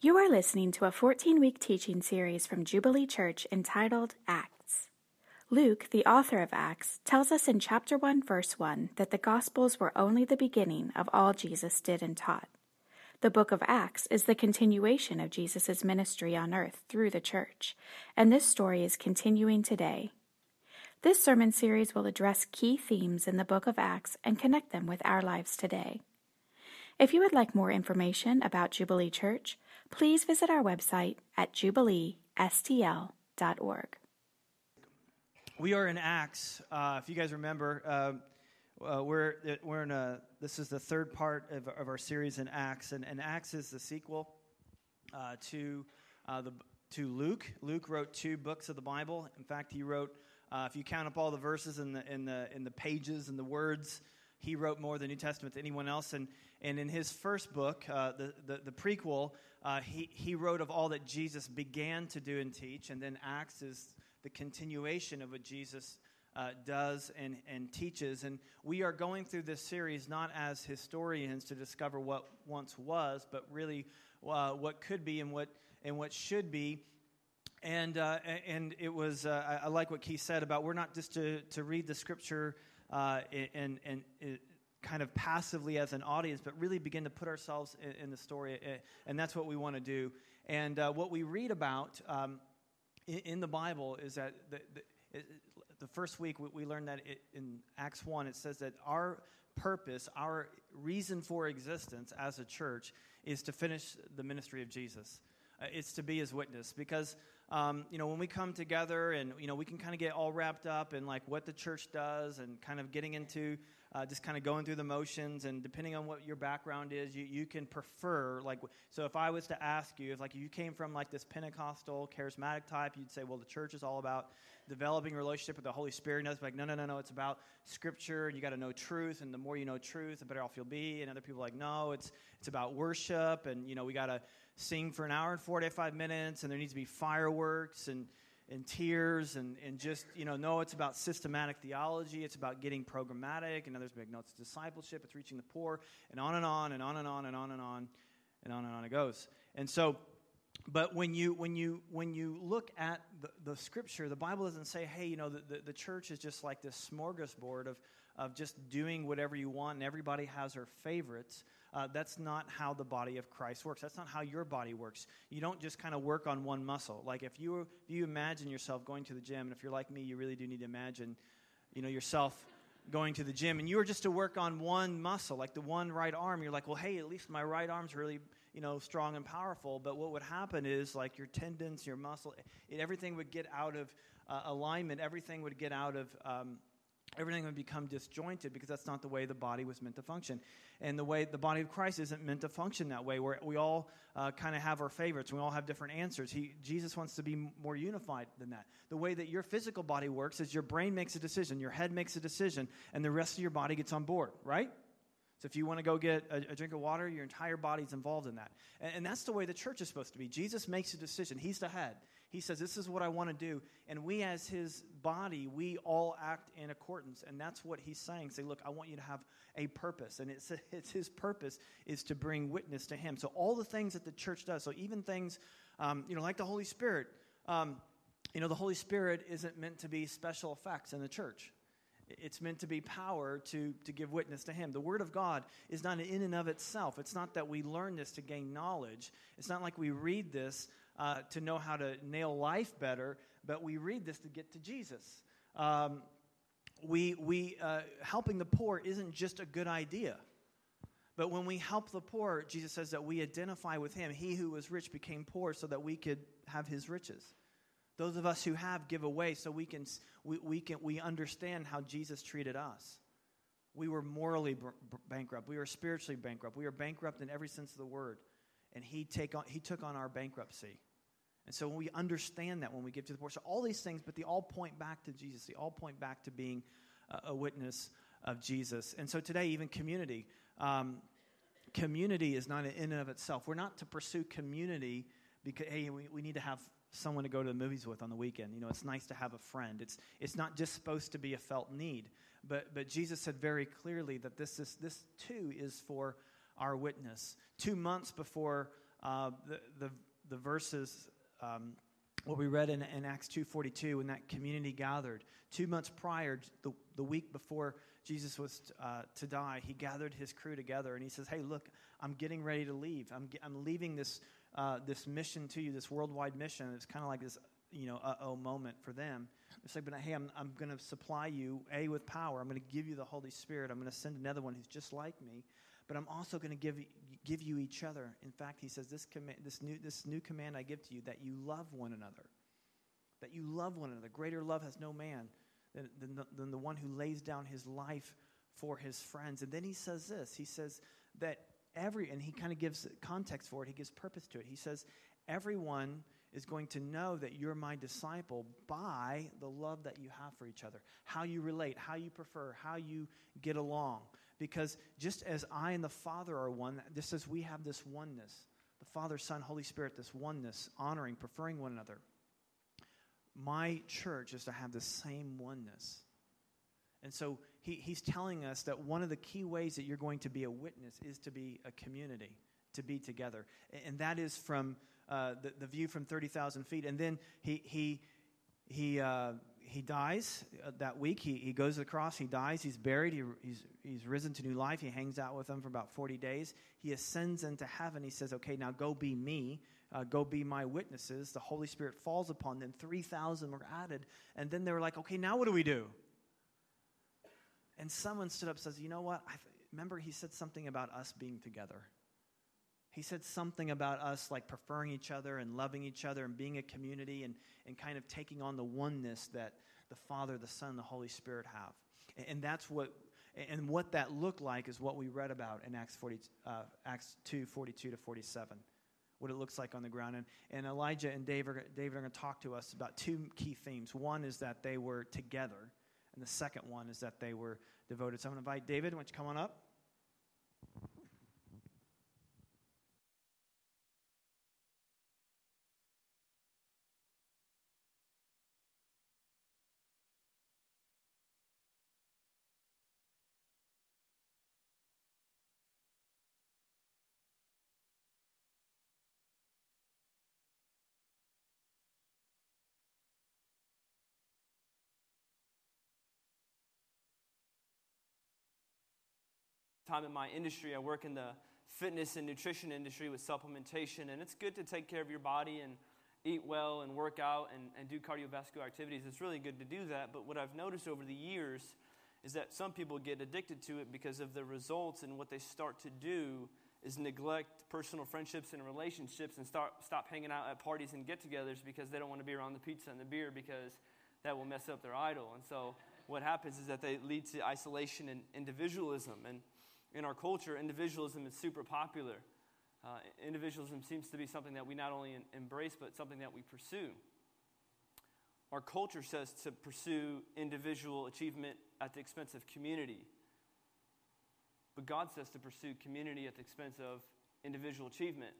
You are listening to a 14 week teaching series from Jubilee Church entitled Acts. Luke, the author of Acts, tells us in chapter 1, verse 1 that the Gospels were only the beginning of all Jesus did and taught. The book of Acts is the continuation of Jesus' ministry on earth through the church, and this story is continuing today. This sermon series will address key themes in the book of Acts and connect them with our lives today. If you would like more information about Jubilee Church, please visit our website at jubileestl.org. We are in Acts. Uh, if you guys remember, uh, uh, we're, we're in a, this is the third part of, of our series in Acts, and, and Acts is the sequel uh, to, uh, the, to Luke. Luke wrote two books of the Bible. In fact, he wrote, uh, if you count up all the verses and the, in the, in the pages and the words, he wrote more the New Testament than anyone else. And, and in his first book, uh, the, the, the, prequel, uh, he, he wrote of all that Jesus began to do and teach. And then Acts is the continuation of what Jesus uh, does and, and teaches. And we are going through this series not as historians to discover what once was, but really uh, what could be and what, and what should be. And, uh, and it was, uh, I, I, like what Keith said about we're not just to, to read the scripture uh, and, and, kind of passively as an audience, but really begin to put ourselves in, in the story. And that's what we want to do. And uh, what we read about um, in, in, the Bible is that the, the, the first week we learned that it, in Acts 1, it says that our purpose, our reason for existence as a church is to finish the ministry of Jesus. Uh, it's to be his witness because um, you know when we come together and you know we can kind of get all wrapped up in like what the church does and kind of getting into uh, just kind of going through the motions and depending on what your background is you, you can prefer like so if i was to ask you if like you came from like this pentecostal charismatic type you'd say well the church is all about developing a relationship with the holy spirit. And i was like no no no no it's about scripture and you got to know truth and the more you know truth the better off you'll be. And other people are like no it's it's about worship and you know we got to sing for an hour and 45 minutes and there needs to be fireworks and and tears and, and just, you know, no, it's about systematic theology. It's about getting programmatic. And others make notes discipleship. It's reaching the poor and on and on and on and on and on and on and on and on it goes. And so, but when you, when you, when you look at the, the scripture, the Bible doesn't say, hey, you know, the, the, the church is just like this smorgasbord of, of just doing whatever you want and everybody has their favorites. Uh, that's not how the body of Christ works. That's not how your body works. You don't just kind of work on one muscle. Like if you if you imagine yourself going to the gym, and if you're like me, you really do need to imagine, you know, yourself going to the gym, and you were just to work on one muscle, like the one right arm. You're like, well, hey, at least my right arm's really you know strong and powerful. But what would happen is like your tendons, your muscle, it, everything would get out of uh, alignment. Everything would get out of um, everything would become disjointed because that's not the way the body was meant to function. And the way the body of Christ isn't meant to function that way, where we all uh, kind of have our favorites. We all have different answers. He, Jesus wants to be more unified than that. The way that your physical body works is your brain makes a decision, your head makes a decision, and the rest of your body gets on board, right? So if you want to go get a, a, drink of water, your entire body's involved in that. And, and that's the way the church is supposed to be. Jesus makes a decision. He's the head. He says, This is what I want to do. And we, as his body, we all act in accordance. And that's what he's saying. Say, Look, I want you to have a purpose. And it's, it's his purpose is to bring witness to him. So, all the things that the church does, so even things, um, you know, like the Holy Spirit, um, you know, the Holy Spirit isn't meant to be special effects in the church. It's meant to be power to, to give witness to Him. The Word of God is not in and of itself. It's not that we learn this to gain knowledge. It's not like we read this uh, to know how to nail life better, but we read this to get to Jesus. Um, we, we, uh, helping the poor isn't just a good idea. But when we help the poor, Jesus says that we identify with him. He who was rich became poor so that we could have his riches. Those of us who have give away so we can we, we can we understand how Jesus treated us. We were morally b- bankrupt. We were spiritually bankrupt. We were bankrupt in every sense of the word. And he take on he took on our bankruptcy. And so when we understand that when we give to the poor, so all these things, but they all point back to Jesus. They all point back to being a, a witness of Jesus. And so today, even community, um, community is not in and of itself. We're not to pursue community because hey, we, we need to have someone to go to the movies with on the weekend. You know, it's nice to have a friend. It's it's not just supposed to be a felt need. But but Jesus said very clearly that this is this too is for our witness. Two months before uh, the, the, the verses, um, what we read in, in Acts 2.42 when that community gathered. Two months prior, the, the week before Jesus was uh, to die, he gathered his crew together and he says, hey, look, I'm getting ready to leave. I'm, I'm leaving this, uh, this mission to you, this worldwide mission. It's kind of like this, you know, uh-oh moment for them. It's like, but hey, I'm, I'm going to supply you, A, with power. I'm going to give you the Holy Spirit. I'm going to send another one who's just like me. But I'm also going to give, give you each other. In fact, he says, this, command, this, new, this new command I give to you, that you love one another. That you love one another. Greater love has no man than, than, the, than the one who lays down his life for his friends. And then he says this. He says that every, and he kind of gives context for it. He gives purpose to it. He says, everyone is going to know that you're my disciple by the love that you have for each other, how you relate, how you prefer, how you get along. Because just as I and the Father are one, just as we have this oneness, the Father, Son, Holy Spirit, this oneness, honoring, preferring one another, my church is to have the same oneness. And so he, he's telling us that one of the key ways that you're going to be a witness is to be a community, to be together. And that is from uh, the, the view from 30,000 feet. And then he, he, he, uh, he dies uh, that week. He, he goes to the cross. He dies. He's buried. He, he's, he's risen to new life. He hangs out with them for about 40 days. He ascends into heaven. He says, Okay, now go be me. Uh, go be my witnesses. The Holy Spirit falls upon them. 3,000 were added. And then they were like, Okay, now what do we do? And someone stood up and says, You know what? I remember he said something about us being together. He said something about us like preferring each other and loving each other and being a community and, and kind of taking on the oneness that the Father, the Son, the Holy Spirit have. And, and that's what and what that looked like is what we read about in Acts, 40, uh, Acts 2 42 to 47, what it looks like on the ground. And, and Elijah and David, David are going to talk to us about two key themes. One is that they were together, and the second one is that they were devoted. So I'm going to invite David. Why don't you come on up? Time in my industry. I work in the fitness and nutrition industry with supplementation, and it's good to take care of your body and eat well and work out and, and do cardiovascular activities. It's really good to do that. But what I've noticed over the years is that some people get addicted to it because of the results, and what they start to do is neglect personal friendships and relationships and start, stop hanging out at parties and get togethers because they don't want to be around the pizza and the beer because that will mess up their idol. And so what happens is that they lead to isolation and individualism. And in our culture, individualism is super popular. Uh, individualism seems to be something that we not only embrace, but something that we pursue. Our culture says to pursue individual achievement at the expense of community. But God says to pursue community at the expense of individual achievement.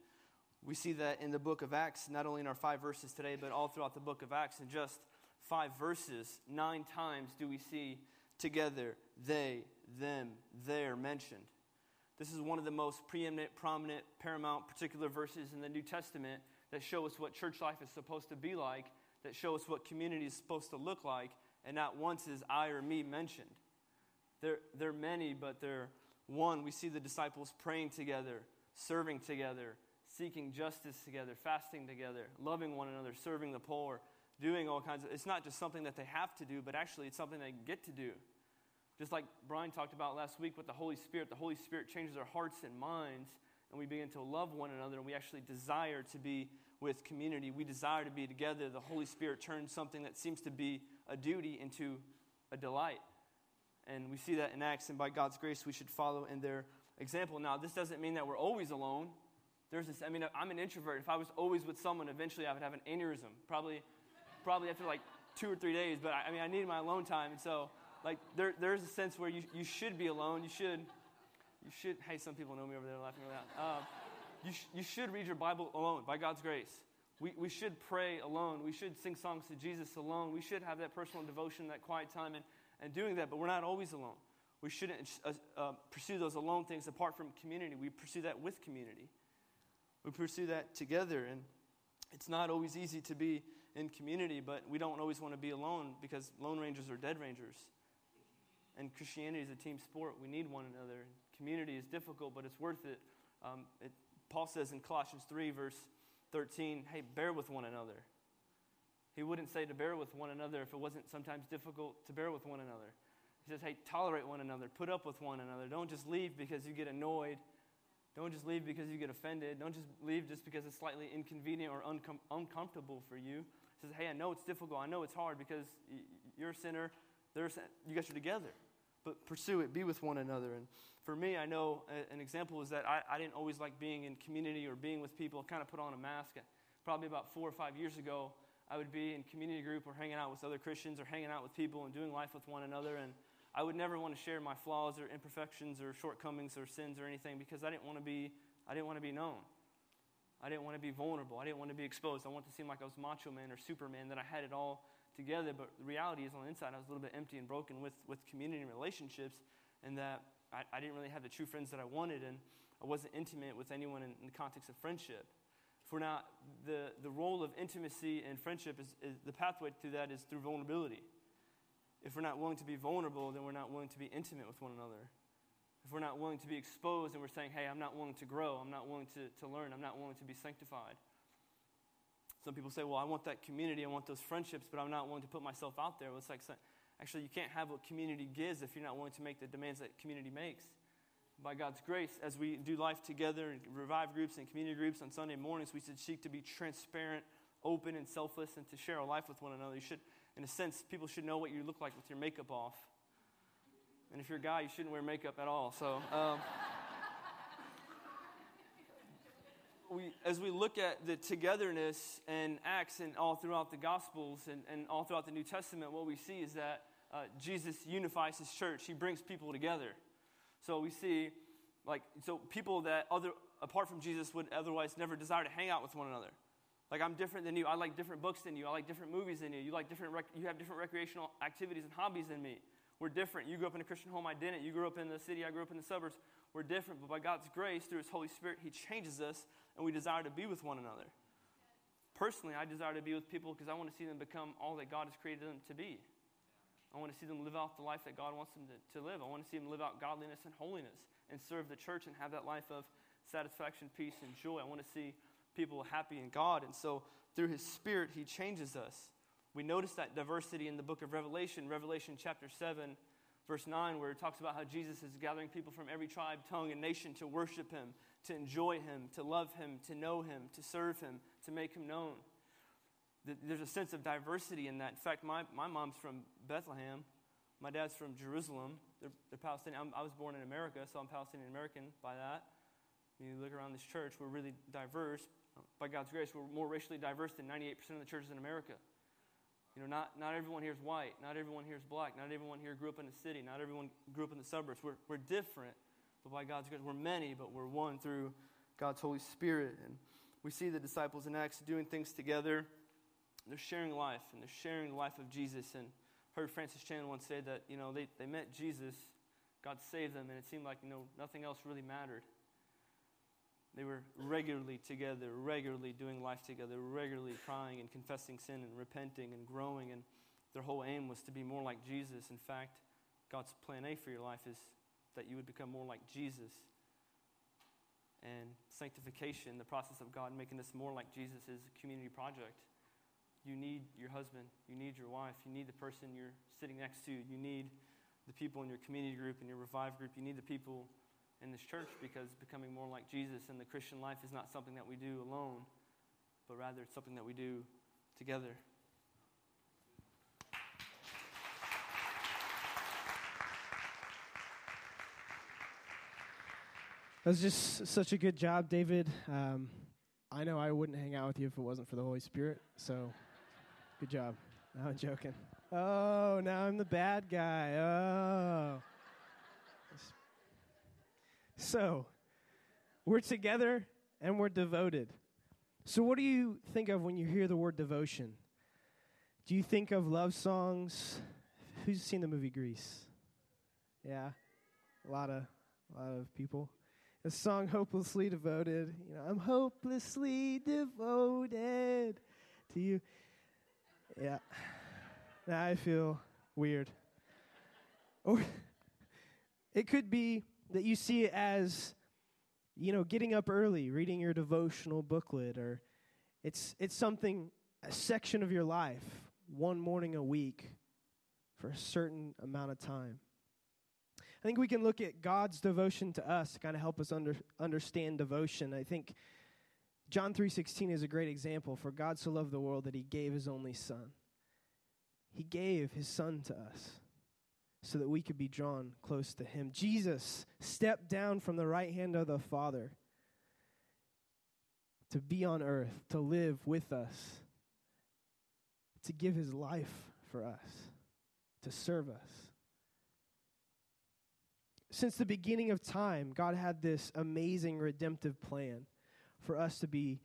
We see that in the book of Acts, not only in our five verses today, but all throughout the book of Acts. In just five verses, nine times do we see together, they, them, their mentioned. This is one of the most preeminent, prominent, paramount, particular verses in the New Testament that show us what church life is supposed to be like, that show us what community is supposed to look like, and not once is I or me mentioned. There, there are many, but they're one. We see the disciples praying together, serving together, seeking justice together, fasting together, loving one another, serving the poor, doing all kinds of. It's not just something that they have to do, but actually it's something they get to do. Just like Brian talked about last week with the Holy Spirit, the Holy Spirit changes our hearts and minds, and we begin to love one another, and we actually desire to be with community. We desire to be together. The Holy Spirit turns something that seems to be a duty into a delight. And we see that in Acts, and by God's grace, we should follow in their example. Now, this doesn't mean that we're always alone. There's this, I mean, I'm an introvert. If I was always with someone, eventually I would have an aneurysm, probably, probably after like two or three days. But I, I mean, I need my alone time, and so like there, there's a sense where you, you should be alone. You should, you should, hey, some people know me over there laughing. Uh, you, sh- you should read your Bible alone by God's grace. We, we should pray alone. We should sing songs to Jesus alone. We should have that personal devotion, that quiet time, and, and doing that, but we're not always alone. We shouldn't uh, uh, pursue those alone things apart from community. We pursue that with community. We pursue that together. And it's not always easy to be in community, but we don't always want to be alone because Lone Rangers are dead rangers. And Christianity is a team sport. We need one another. Community is difficult, but it's worth it. Um, it Paul says in Colossians 3, verse 13, hey, bear with one another. He wouldn't say to bear with one another if it wasn't sometimes difficult to bear with one another. He says, hey, tolerate one another, put up with one another. Don't just leave because you get annoyed. Don't just leave because you get offended. Don't just leave just because it's slightly inconvenient or uncom- uncomfortable for you. He says, hey, I know it's difficult. I know it's hard because you're a sinner. You guys are together. But pursue it. Be with one another. And for me, I know an example is that I, I didn't always like being in community or being with people, kind of put on a mask. Uh, probably about four or five years ago, I would be in community group or hanging out with other Christians or hanging out with people and doing life with one another. And I would never want to share my flaws or imperfections or shortcomings or sins or anything because I didn't want to be, I didn't want to be known. I didn't want to be vulnerable. I didn't want to be exposed. I wanted to seem like I was macho man or superman, that I had it all together. But the reality is on the inside, I was a little bit empty and broken with, with community and relationships, and that I, I didn't really have the true friends that I wanted, and I wasn't intimate with anyone in, in the context of friendship. For now, the, the role of intimacy and friendship is, is the pathway to that is through vulnerability. If we're not willing to be vulnerable, then we're not willing to be intimate with one another. If we're not willing to be exposed and we're saying, hey, I'm not willing to grow, I'm not willing to, to learn, I'm not willing to be sanctified. Some people say, well, I want that community, I want those friendships, but I'm not willing to put myself out there. Well, it's like, actually, you can't have what community gives if you're not willing to make the demands that community makes. By God's grace, as we do life together in revive groups and community groups on Sunday mornings, we should seek to be transparent, open, and selfless, and to share our life with one another. You should, in a sense, people should know what you look like with your makeup off. And if you're a guy, you shouldn't wear makeup at all. So, um, we, as we look at the togetherness and Acts and all throughout the Gospels and, and all throughout the New Testament, what we see is that uh, Jesus unifies his church. He brings people together. So we see, like, so people that other apart from Jesus would otherwise never desire to hang out with one another. Like I'm different than you. I like different books than you. I like different movies than you. You like different. Rec- you have different recreational activities and hobbies than me. We're different. You grew up in a Christian home. I didn't. You grew up in the city. I grew up in the suburbs. We're different. But by God's grace, through His Holy Spirit, He changes us, and we desire to be with one another. Personally, I desire to be with people because I want to see them become all that God has created them to be. I want to see them live out the life that God wants them to, to live. I want to see them live out godliness and holiness and serve the church and have that life of satisfaction, peace, and joy. I want to see people happy in God. And so through His Spirit, He changes us. We notice that diversity in the book of Revelation, Revelation chapter 7, verse 9, where it talks about how Jesus is gathering people from every tribe, tongue, and nation to worship Him, to enjoy Him, to love Him, to know Him, to serve Him, to make Him known there's a sense of diversity in that. In fact, my, my mom's from Bethlehem. My dad's from Jerusalem. They're, they're Palestinian. I'm, i was born in America, so I'm Palestinian American by that. When you look around this church, we're really diverse. By God's grace, we're more racially diverse than 98% of the churches in America. You know, not, not everyone here is white. Not everyone here is black. Not everyone here grew up in the city. Not everyone grew up in the suburbs. We're, we're different, but by God's grace, we're many, but we're one through God's Holy Spirit. And we see the disciples in Acts doing things together they're sharing life and they're sharing the life of Jesus. And heard Francis Chan once say that, you know, they, they met Jesus, God saved them, and it seemed like, you know, nothing else really mattered. They were regularly together, regularly doing life together, regularly crying and confessing sin and repenting and growing. And their whole aim was to be more like Jesus. In fact, God's plan A for your life is that you would become more like Jesus. And sanctification, the process of God making us more like Jesus, is a community project. You need your husband. You need your wife. You need the person you're sitting next to. You need the people in your community group and your revive group. You need the people in this church because becoming more like Jesus and the Christian life is not something that we do alone, but rather it's something that we do together. That was just such a good job, David. Um, I know I wouldn't hang out with you if it wasn't for the Holy Spirit. So Good job. No, I'm joking. Oh, now I'm the bad guy. Oh. So, we're together and we're devoted. So, what do you think of when you hear the word devotion? Do you think of love songs? Who's seen the movie Grease? Yeah, a lot of a lot of people. The song Hopelessly Devoted. You know, I'm hopelessly devoted to you. Yeah. Now I feel weird. Or it could be that you see it as, you know, getting up early, reading your devotional booklet, or it's it's something a section of your life, one morning a week for a certain amount of time. I think we can look at God's devotion to us to kind of help us under, understand devotion. I think John 3:16 is a great example for God so loved the world that he gave his only son. He gave his son to us so that we could be drawn close to him. Jesus stepped down from the right hand of the Father to be on earth, to live with us, to give his life for us, to serve us. Since the beginning of time, God had this amazing redemptive plan for us to be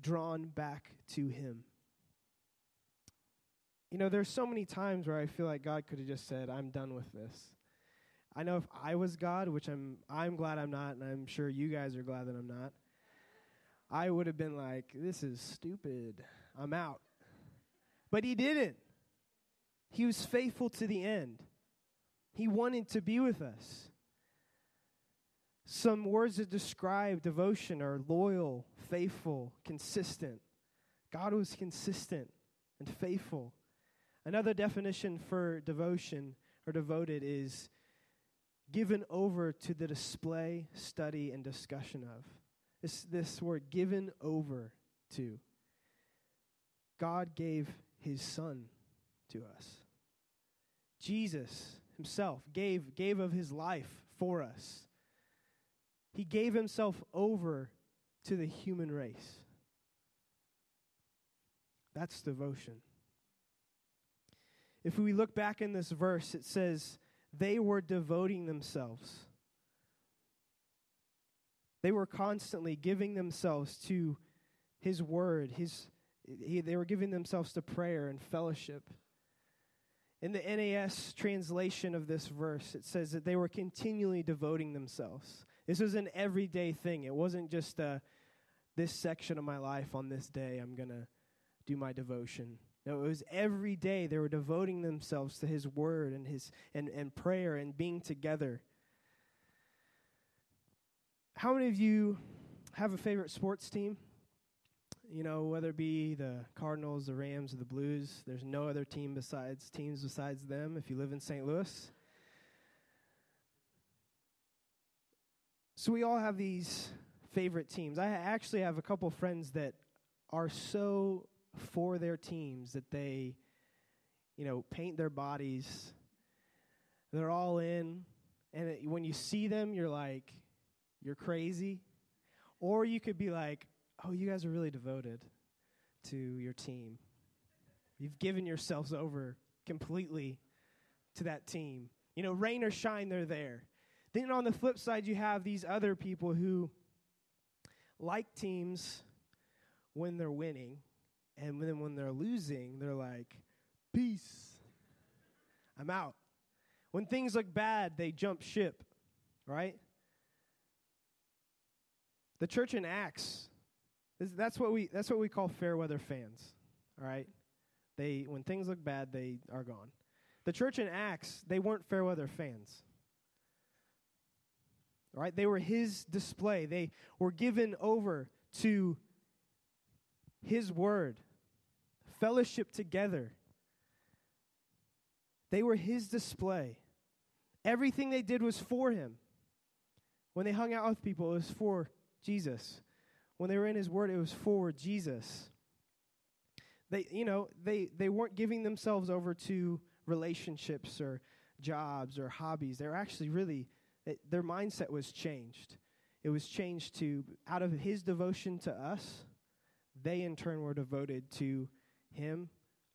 drawn back to him. You know, there's so many times where I feel like God could have just said, "I'm done with this." I know if I was God, which I'm I'm glad I'm not, and I'm sure you guys are glad that I'm not. I would have been like, "This is stupid. I'm out." But he didn't. He was faithful to the end. He wanted to be with us. Some words that describe devotion are loyal, faithful, consistent. God was consistent and faithful. Another definition for devotion or devoted is given over to the display, study, and discussion of. This, this word, given over to. God gave his son to us. Jesus himself gave, gave of his life for us. He gave himself over to the human race. That's devotion. If we look back in this verse, it says, they were devoting themselves. They were constantly giving themselves to His Word. His, he, they were giving themselves to prayer and fellowship. In the NAS translation of this verse, it says that they were continually devoting themselves. This was an everyday thing. It wasn't just uh, this section of my life on this day, I'm going to do my devotion. No, it was every day they were devoting themselves to his word and his and, and prayer and being together. How many of you have a favorite sports team? You know, whether it be the Cardinals, the Rams, or the Blues, there's no other team besides teams besides them if you live in St. Louis. So we all have these favorite teams. I actually have a couple friends that are so for their teams that they, you know, paint their bodies. They're all in. And it, when you see them, you're like, you're crazy. Or you could be like, oh, you guys are really devoted to your team. You've given yourselves over completely to that team. You know, rain or shine, they're there. Then on the flip side, you have these other people who like teams when they're winning and then when they're losing, they're like, peace. I'm out. When things look bad, they jump ship, right? The church in Acts, that's what we that's what we call fair weather fans, all right? They when things look bad, they are gone. The church in Acts, they weren't fair weather fans. All right? They were his display. They were given over to his word fellowship together. They were his display. Everything they did was for him. When they hung out with people, it was for Jesus. When they were in his word, it was for Jesus. They, you know, they, they weren't giving themselves over to relationships or jobs or hobbies. They were actually really, it, their mindset was changed. It was changed to, out of his devotion to us, they in turn were devoted to him,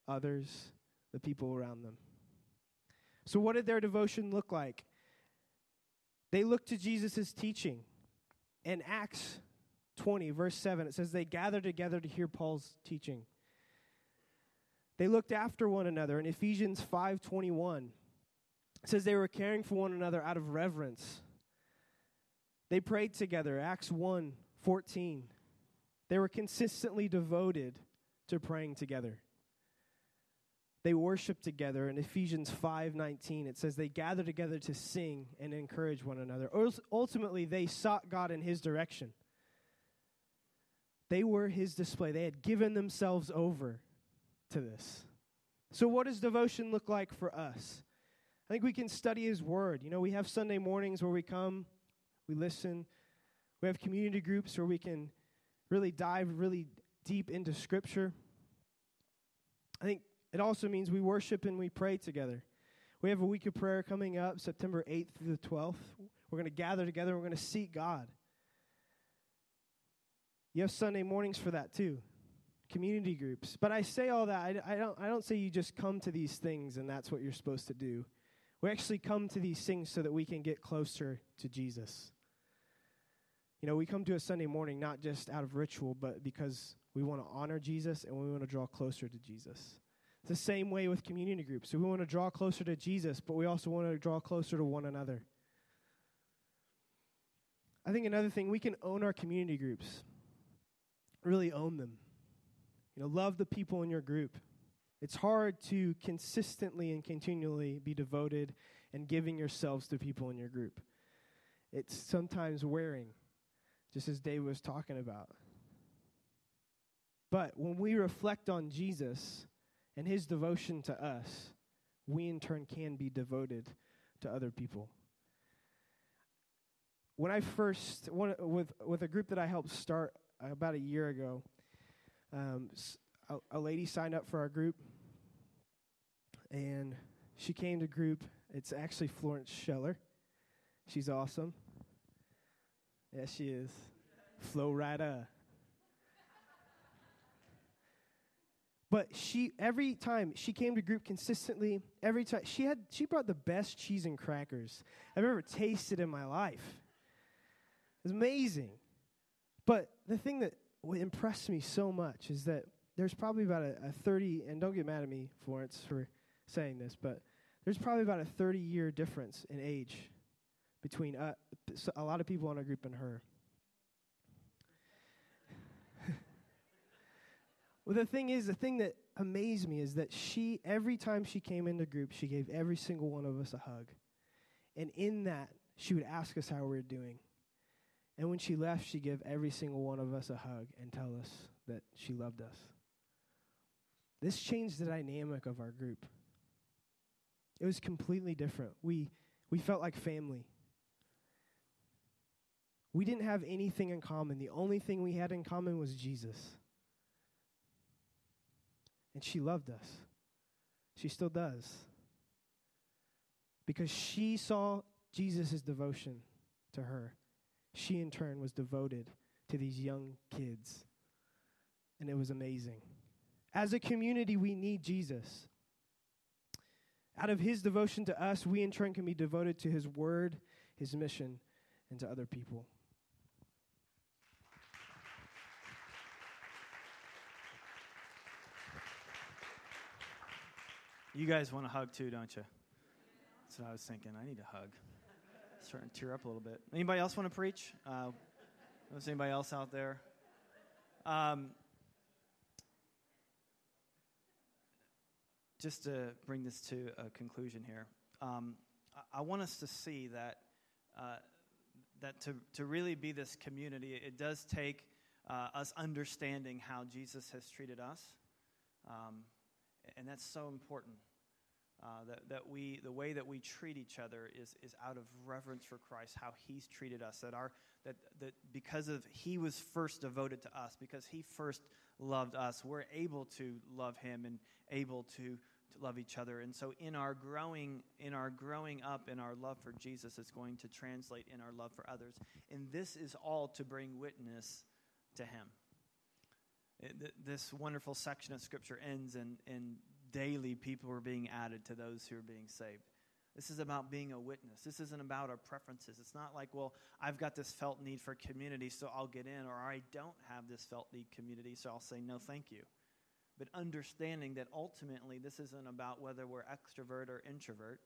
others, the people around them. So, what did their devotion look like? They looked to Jesus' teaching. In Acts 20, verse 7, it says, They gathered together to hear Paul's teaching. They looked after one another. In Ephesians 5:21, it says they were caring for one another out of reverence. They prayed together, Acts 1 14. They were consistently devoted to praying together. They worshiped together in Ephesians 5:19 it says they gathered together to sing and encourage one another. Ultimately they sought God in his direction. They were his display. They had given themselves over to this. So what does devotion look like for us? I think we can study his word. You know, we have Sunday mornings where we come, we listen. We have community groups where we can really dive really deep into scripture. I think it also means we worship and we pray together. We have a week of prayer coming up, September 8th through the 12th. We're going to gather together we're going to seek God. You have Sunday mornings for that too, community groups. But I say all that, I, I, don't, I don't say you just come to these things and that's what you're supposed to do. We actually come to these things so that we can get closer to Jesus. You know, we come to a Sunday morning not just out of ritual, but because we want to honor Jesus and we want to draw closer to Jesus. It's the same way with community groups. So we want to draw closer to Jesus, but we also want to draw closer to one another. I think another thing, we can own our community groups. Really own them. You know, love the people in your group. It's hard to consistently and continually be devoted and giving yourselves to people in your group. It's sometimes wearing, just as Dave was talking about. But when we reflect on Jesus, and his devotion to us, we in turn can be devoted to other people. When I first, one, with, with a group that I helped start about a year ago, um, a, a lady signed up for our group, and she came to group. It's actually Florence Scheller. She's awesome. Yes, she is. Flo right up. But she every time she came to group consistently, every time she had she brought the best cheese and crackers I've ever tasted in my life. It was amazing. But the thing that impressed me so much is that there's probably about a, a 30 and don't get mad at me, Florence, for saying this, but there's probably about a 30 year difference in age between uh, a lot of people in our group and her. Well, the thing is, the thing that amazed me is that she, every time she came into group, she gave every single one of us a hug. And in that, she would ask us how we were doing. And when she left, she gave every single one of us a hug and tell us that she loved us. This changed the dynamic of our group. It was completely different. We, we felt like family. We didn't have anything in common. The only thing we had in common was Jesus. And she loved us. She still does. Because she saw Jesus' devotion to her. She, in turn, was devoted to these young kids. And it was amazing. As a community, we need Jesus. Out of his devotion to us, we in turn can be devoted to his word, his mission, and to other people. You guys want a hug too, don't you? That's what I was thinking. I need a hug. Starting to tear up a little bit. Anybody else want to preach? Uh, was anybody else out there? Um, just to bring this to a conclusion here, um, I, I, want us to see that uh, that to to really be this community, it does take uh, us understanding how Jesus has treated us. Um, and that's so important. Uh, that, that we the way that we treat each other is, is out of reverence for Christ, how He's treated us. That our that that because of He was first devoted to us, because He first loved us, we're able to love Him and able to, to love each other. And so, in our growing in our growing up in our love for Jesus, it's going to translate in our love for others. And this is all to bring witness to Him this wonderful section of Scripture ends, and, and daily people are being added to those who are being saved. This is about being a witness. This isn't about our preferences. It's not like, well, I've got this felt need for community, so I'll get in, or I don't have this felt need community, so I'll say no, thank you. But understanding that ultimately this isn't about whether we're extrovert or introvert,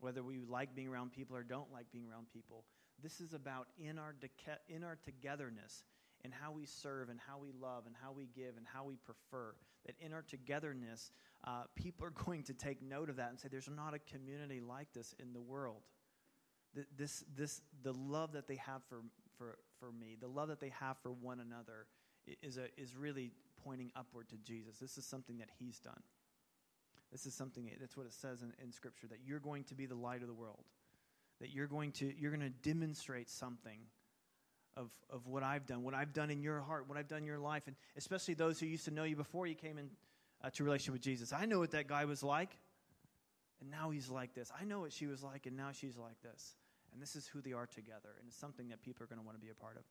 whether we like being around people or don't like being around people. this is about in our, deca- in our togetherness and how we serve and how we love and how we give and how we prefer. That in our togetherness, uh, people are going to take note of that and say, there's not a community like this in the world. This, this, the love that they have for, for, for me, the love that they have for one another, is, a, is really pointing upward to Jesus. This is something that He's done. This is something, that's what it says in, in Scripture, that you're going to be the light of the world, that you're going to, you're going to demonstrate something of, of what I've done, what I've done in your heart, what I've done in your life, and especially those who used to know you before you came into uh, relationship with Jesus. I know what that guy was like, and now he's like this. I know what she was like, and now she's like this. And this is who they are together, and it's something that people are going to want to be a part of.